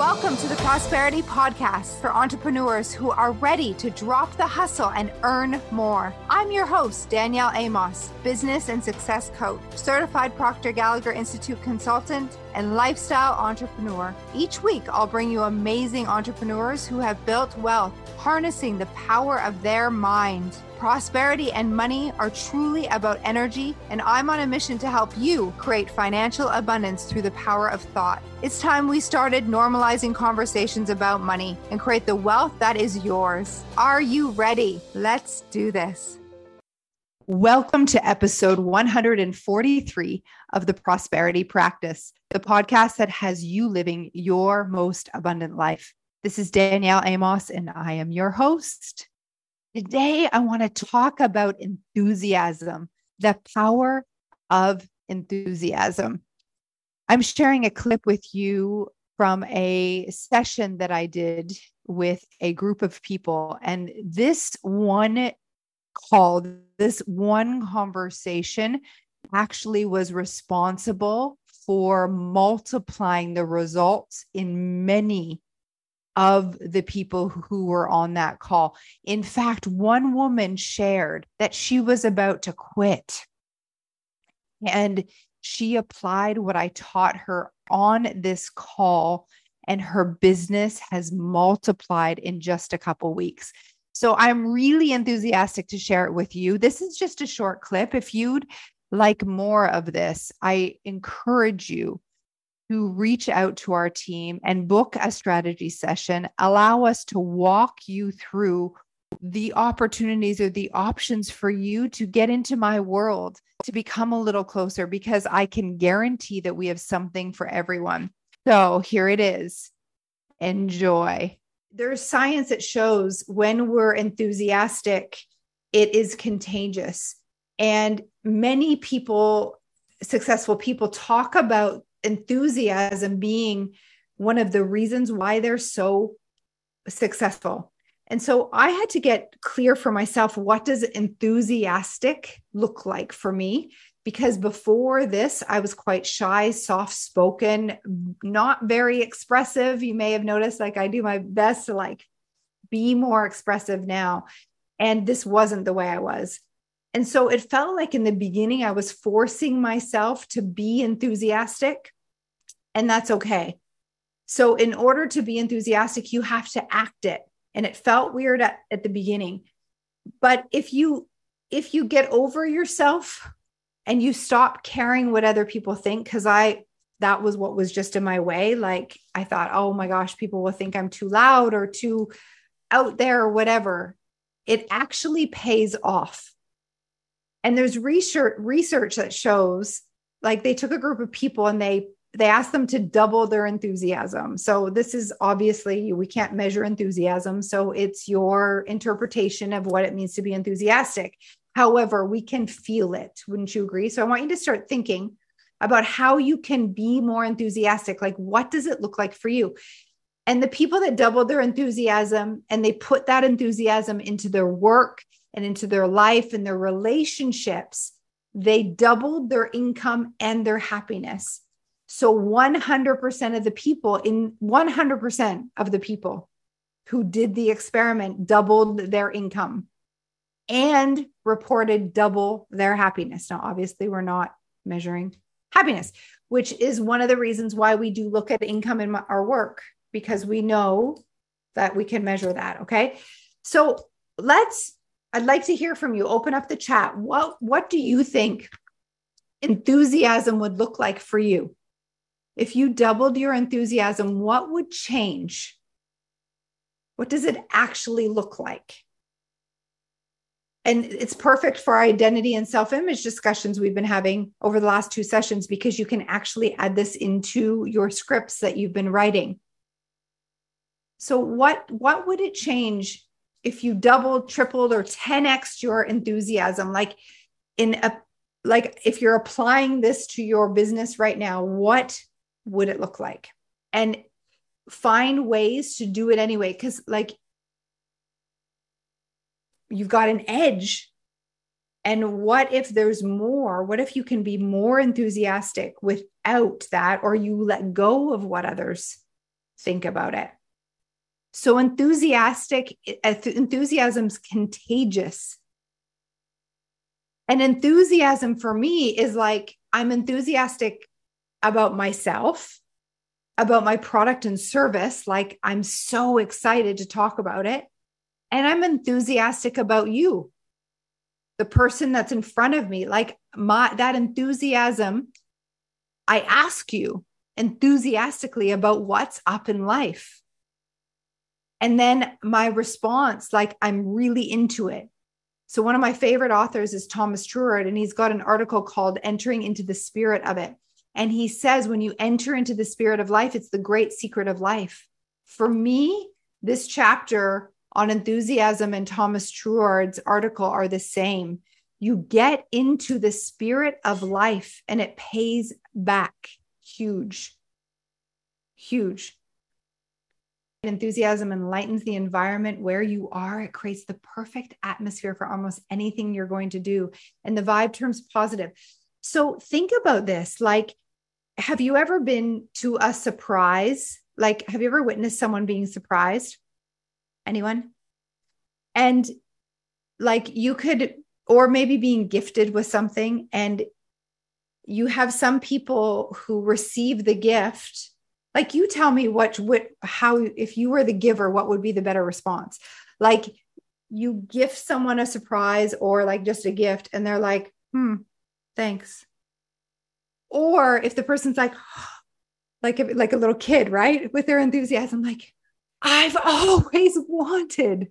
Welcome to the Prosperity Podcast for entrepreneurs who are ready to drop the hustle and earn more. I'm your host, Danielle Amos, business and success coach, certified Proctor Gallagher Institute consultant, and lifestyle entrepreneur. Each week, I'll bring you amazing entrepreneurs who have built wealth, harnessing the power of their mind. Prosperity and money are truly about energy, and I'm on a mission to help you create financial abundance through the power of thought. It's time we started normalizing conversations about money and create the wealth that is yours. Are you ready? Let's do this. Welcome to episode 143 of the Prosperity Practice, the podcast that has you living your most abundant life. This is Danielle Amos, and I am your host. Today, I want to talk about enthusiasm, the power of enthusiasm. I'm sharing a clip with you from a session that I did with a group of people. And this one call, this one conversation actually was responsible for multiplying the results in many of the people who were on that call. In fact, one woman shared that she was about to quit. And she applied what I taught her on this call, and her business has multiplied in just a couple weeks. So I'm really enthusiastic to share it with you. This is just a short clip. If you'd like more of this, I encourage you to reach out to our team and book a strategy session, allow us to walk you through the opportunities or the options for you to get into my world, to become a little closer, because I can guarantee that we have something for everyone. So here it is. Enjoy. There's science that shows when we're enthusiastic, it is contagious. And many people, successful people, talk about enthusiasm being one of the reasons why they're so successful. And so I had to get clear for myself what does enthusiastic look like for me because before this I was quite shy, soft-spoken, not very expressive. You may have noticed like I do my best to like be more expressive now and this wasn't the way I was. And so it felt like in the beginning, I was forcing myself to be enthusiastic, and that's okay. So, in order to be enthusiastic, you have to act it. And it felt weird at, at the beginning. But if you if you get over yourself and you stop caring what other people think, because I that was what was just in my way. Like I thought, oh my gosh, people will think I'm too loud or too out there or whatever. It actually pays off and there's research research that shows like they took a group of people and they they asked them to double their enthusiasm. So this is obviously we can't measure enthusiasm, so it's your interpretation of what it means to be enthusiastic. However, we can feel it. Wouldn't you agree? So I want you to start thinking about how you can be more enthusiastic. Like what does it look like for you? And the people that doubled their enthusiasm and they put that enthusiasm into their work and into their life and their relationships, they doubled their income and their happiness. So 100% of the people in 100% of the people who did the experiment doubled their income and reported double their happiness. Now, obviously, we're not measuring happiness, which is one of the reasons why we do look at income in our work because we know that we can measure that. Okay. So let's I'd like to hear from you. Open up the chat. What what do you think enthusiasm would look like for you? If you doubled your enthusiasm, what would change? What does it actually look like? And it's perfect for our identity and self image discussions we've been having over the last two sessions because you can actually add this into your scripts that you've been writing. So, what, what would it change if you doubled, tripled, or 10x your enthusiasm, like in a like if you're applying this to your business right now, what would it look like? And find ways to do it anyway. Cause like you've got an edge. And what if there's more? What if you can be more enthusiastic without that, or you let go of what others think about it. So enthusiastic enthusiasm's contagious. And enthusiasm for me is like I'm enthusiastic about myself, about my product and service. Like I'm so excited to talk about it. And I'm enthusiastic about you, the person that's in front of me. Like my that enthusiasm, I ask you enthusiastically about what's up in life. And then my response, like I'm really into it. So, one of my favorite authors is Thomas Troward, and he's got an article called Entering into the Spirit of It. And he says, when you enter into the spirit of life, it's the great secret of life. For me, this chapter on enthusiasm and Thomas Troward's article are the same. You get into the spirit of life and it pays back huge, huge. Enthusiasm enlightens the environment where you are. It creates the perfect atmosphere for almost anything you're going to do. And the vibe turns positive. So think about this. Like, have you ever been to a surprise? Like, have you ever witnessed someone being surprised? Anyone? And like, you could, or maybe being gifted with something, and you have some people who receive the gift. Like, you tell me what, what, how, if you were the giver, what would be the better response? Like, you gift someone a surprise or like just a gift, and they're like, hmm, thanks. Or if the person's like, like, like a little kid, right? With their enthusiasm, like, I've always wanted.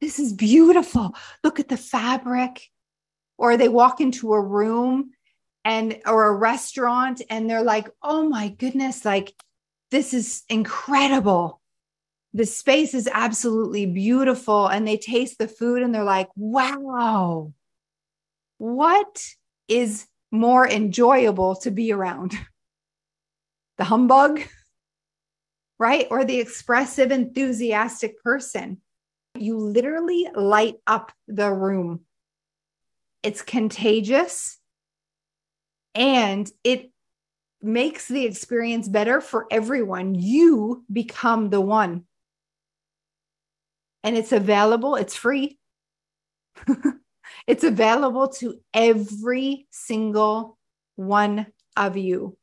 This is beautiful. Look at the fabric. Or they walk into a room and or a restaurant and they're like, "Oh my goodness, like this is incredible." The space is absolutely beautiful and they taste the food and they're like, "Wow. What is more enjoyable to be around? The humbug, right? Or the expressive, enthusiastic person. You literally light up the room. It's contagious and it makes the experience better for everyone. You become the one. And it's available, it's free. It's available to every single one of you.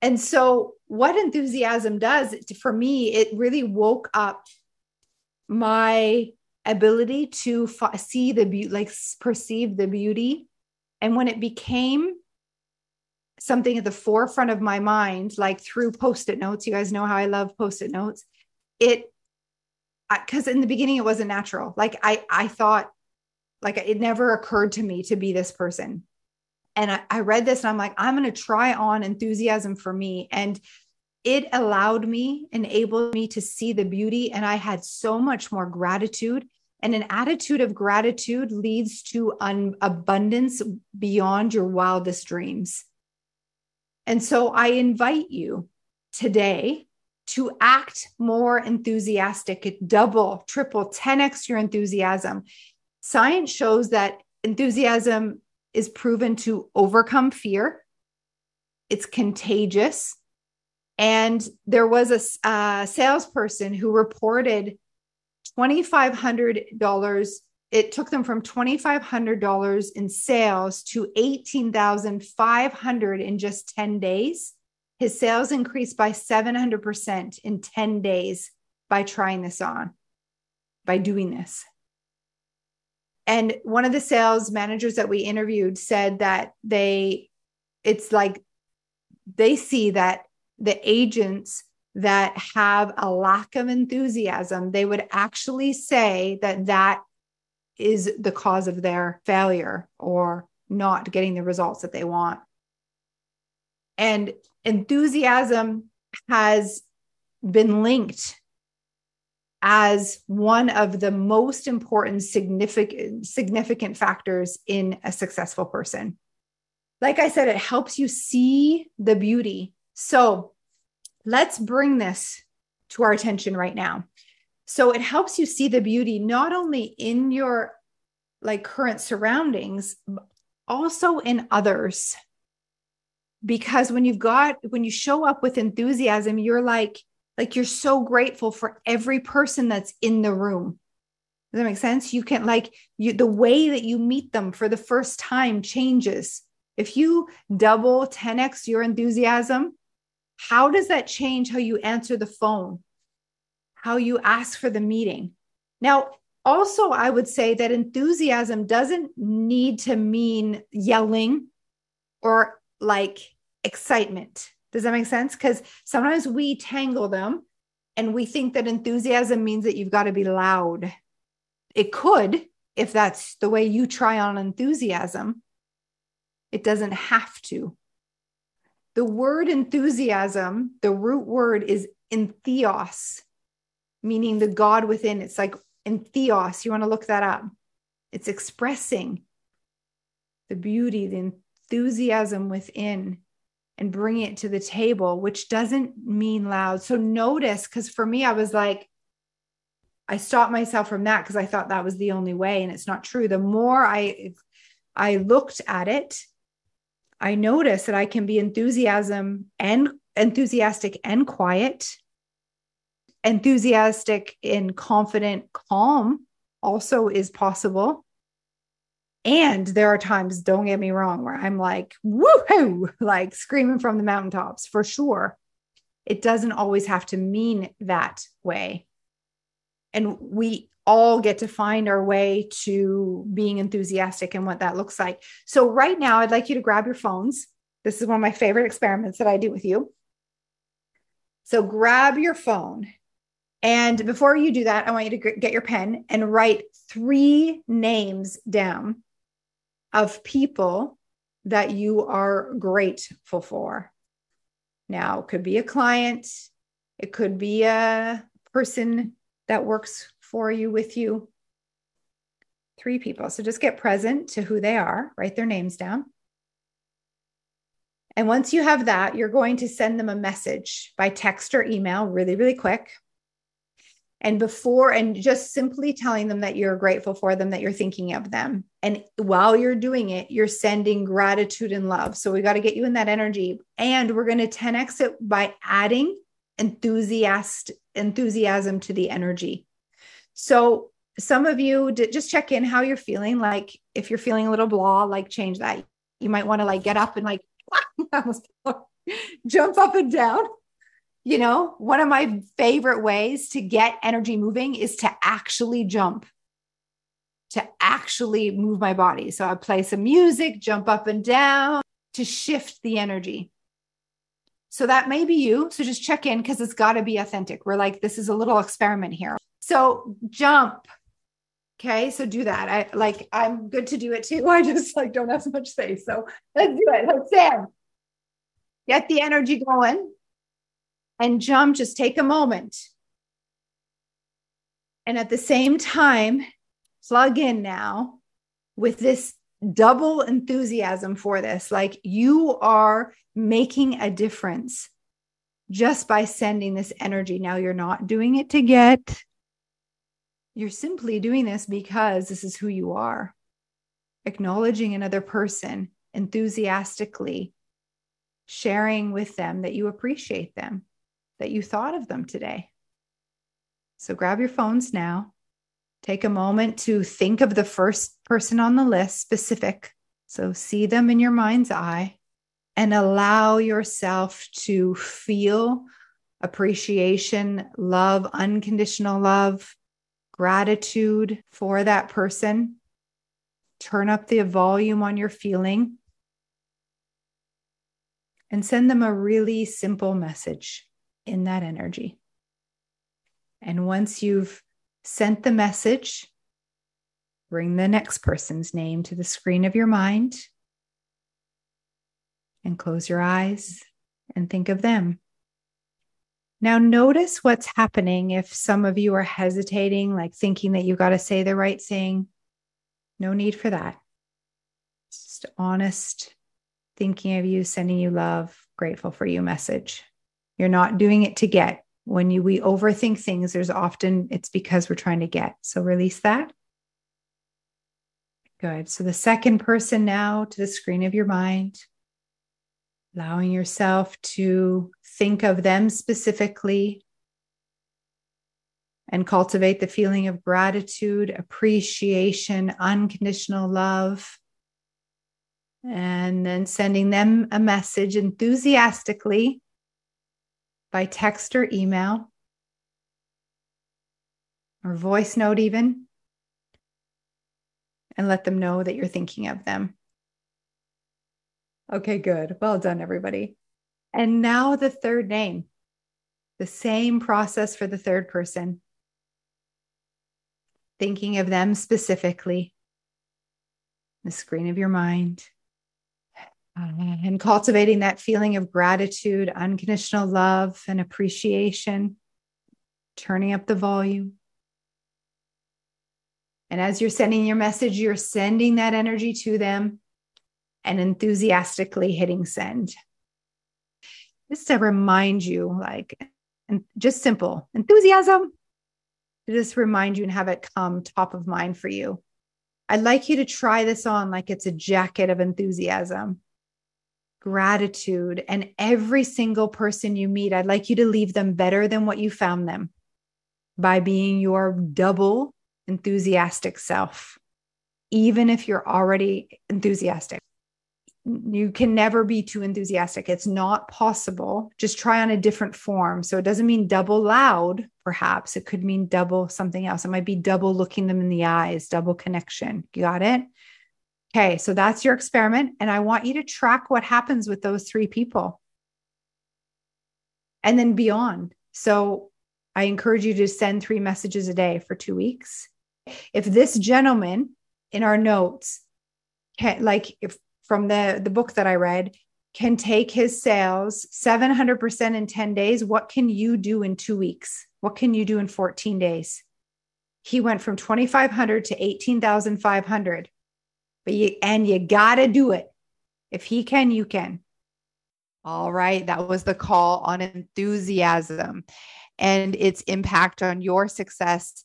And so, what enthusiasm does for me, it really woke up my ability to f- see the beauty, like perceive the beauty. And when it became something at the forefront of my mind, like through post it notes, you guys know how I love post it notes. It, because in the beginning it wasn't natural. Like I, I thought like it never occurred to me to be this person. And I, I read this and I'm like, I'm going to try on enthusiasm for me. And it allowed me, enabled me to see the beauty. And I had so much more gratitude. And an attitude of gratitude leads to an abundance beyond your wildest dreams. And so I invite you today to act more enthusiastic, double, triple, 10x your enthusiasm science shows that enthusiasm is proven to overcome fear, it's contagious. And there was a, a uh, salesperson who reported $2,500. It took them from $2,500 in sales to $18,500 in just 10 days. His sales increased by 700% in 10 days by trying this on, by doing this. And one of the sales managers that we interviewed said that they, it's like they see that the agents that have a lack of enthusiasm, they would actually say that that is the cause of their failure or not getting the results that they want. And enthusiasm has been linked as one of the most important significant significant factors in a successful person. Like i said it helps you see the beauty. So let's bring this to our attention right now so it helps you see the beauty not only in your like current surroundings also in others because when you've got when you show up with enthusiasm you're like Like you're so grateful for every person that's in the room. Does that make sense? You can like you the way that you meet them for the first time changes. If you double 10x your enthusiasm, how does that change how you answer the phone? How you ask for the meeting? Now, also, I would say that enthusiasm doesn't need to mean yelling or like excitement. Does that make sense? Because sometimes we tangle them and we think that enthusiasm means that you've got to be loud. It could, if that's the way you try on enthusiasm. It doesn't have to. The word enthusiasm, the root word is entheos, meaning the God within. It's like entheos. You want to look that up. It's expressing the beauty, the enthusiasm within and bring it to the table, which doesn't mean loud. So notice, because for me, I was like, I stopped myself from that because I thought that was the only way, and it's not true. The more I I looked at it, I noticed that I can be enthusiasm and enthusiastic and quiet, enthusiastic and confident, calm also is possible. And there are times, don't get me wrong, where I'm like, woohoo, like screaming from the mountaintops for sure. It doesn't always have to mean that way. And we all get to find our way to being enthusiastic and what that looks like. So, right now, I'd like you to grab your phones. This is one of my favorite experiments that I do with you. So, grab your phone. And before you do that, I want you to get your pen and write three names down of people that you are grateful for. Now, it could be a client, it could be a person that works for you with you. Three people. So just get present to who they are, write their names down. And once you have that, you're going to send them a message by text or email really, really quick and before and just simply telling them that you're grateful for them that you're thinking of them. And while you're doing it you're sending gratitude and love. So we got to get you in that energy. And we're going to 10x it by adding enthusiast enthusiasm to the energy. So some of you just check in how you're feeling. Like if you're feeling a little blah like change that. You might want to like get up and like jump up and down you know, one of my favorite ways to get energy moving is to actually jump, to actually move my body. So I play some music, jump up and down to shift the energy. So that may be you. So just check in because it's got to be authentic. We're like, this is a little experiment here. So jump. Okay. So do that. I like, I'm good to do it too. I just like don't have so much space. So let's do it. Let's stand. Get the energy going and jump, just take a moment. And at the same time, plug in now with this double enthusiasm for this. Like you are making a difference just by sending this energy. Now you're not doing it to get, you're simply doing this because this is who you are. Acknowledging another person enthusiastically, sharing with them that you appreciate them that you thought of them today. So grab your phones now. Take a moment to think of the first person on the list, specific. So see them in your mind's eye and allow yourself to feel appreciation, love, unconditional love, gratitude for that person. Turn up the volume on your feeling and send them a really simple message in that energy. And once you've sent the message, bring the next person's name to the screen of your mind and close your eyes and think of them. Now, notice what's happening if some of you are hesitating, like thinking that you've got to say the right thing. No need for that. Just honest thinking of you, sending you love, grateful for you message. You're not doing it to get. When you we overthink things, there's often it's because we're trying to get. So release that. Good. So the second person now to the screen of your mind, allowing yourself to think of them specifically, and cultivate the feeling of gratitude, appreciation, unconditional love. And then sending them a message enthusiastically by text or email or voice note, even, and let them know that you're thinking of them. Okay, good. Well done, everybody. And now the third name, the same process for the third person. Thinking of them specifically, the screen of your mind, uh, and cultivating that feeling of gratitude, unconditional love, and appreciation, turning up the volume. And as you're sending your message, you're sending that energy to them and enthusiastically hitting send. Just to remind you, like, and just simple enthusiasm, to just remind you and have it come top of mind for you. I'd like you to try this on like it's a jacket of enthusiasm, gratitude, and every single person you meet, I'd like you to leave them better than what you found them by being your double enthusiastic self, even if you're already enthusiastic. You can never be too enthusiastic. It's not possible. Just try on a different form. So it doesn't mean double loud, perhaps. It could mean double something else. It might be double looking them in the eyes, double connection. You got it? Okay, so that's your experiment. And I want you to track what happens with those three people and then beyond. So I encourage you to send three messages a day for two weeks if this gentleman in our notes can like if from the the book that i read can take his sales 700% in 10 days what can you do in 2 weeks what can you do in 14 days he went from 2500 to 18500 but you and you got to do it if he can you can all right that was the call on enthusiasm and its impact on your success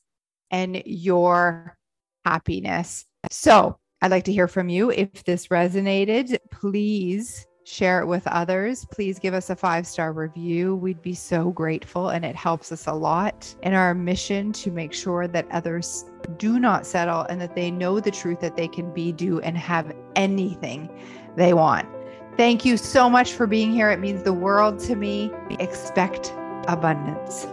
and your happiness. So I'd like to hear from you. If this resonated, please share it with others. Please give us a five star review. We'd be so grateful, and it helps us a lot in our mission to make sure that others do not settle and that they know the truth that they can be, do, and have anything they want. Thank you so much for being here. It means the world to me. Expect abundance.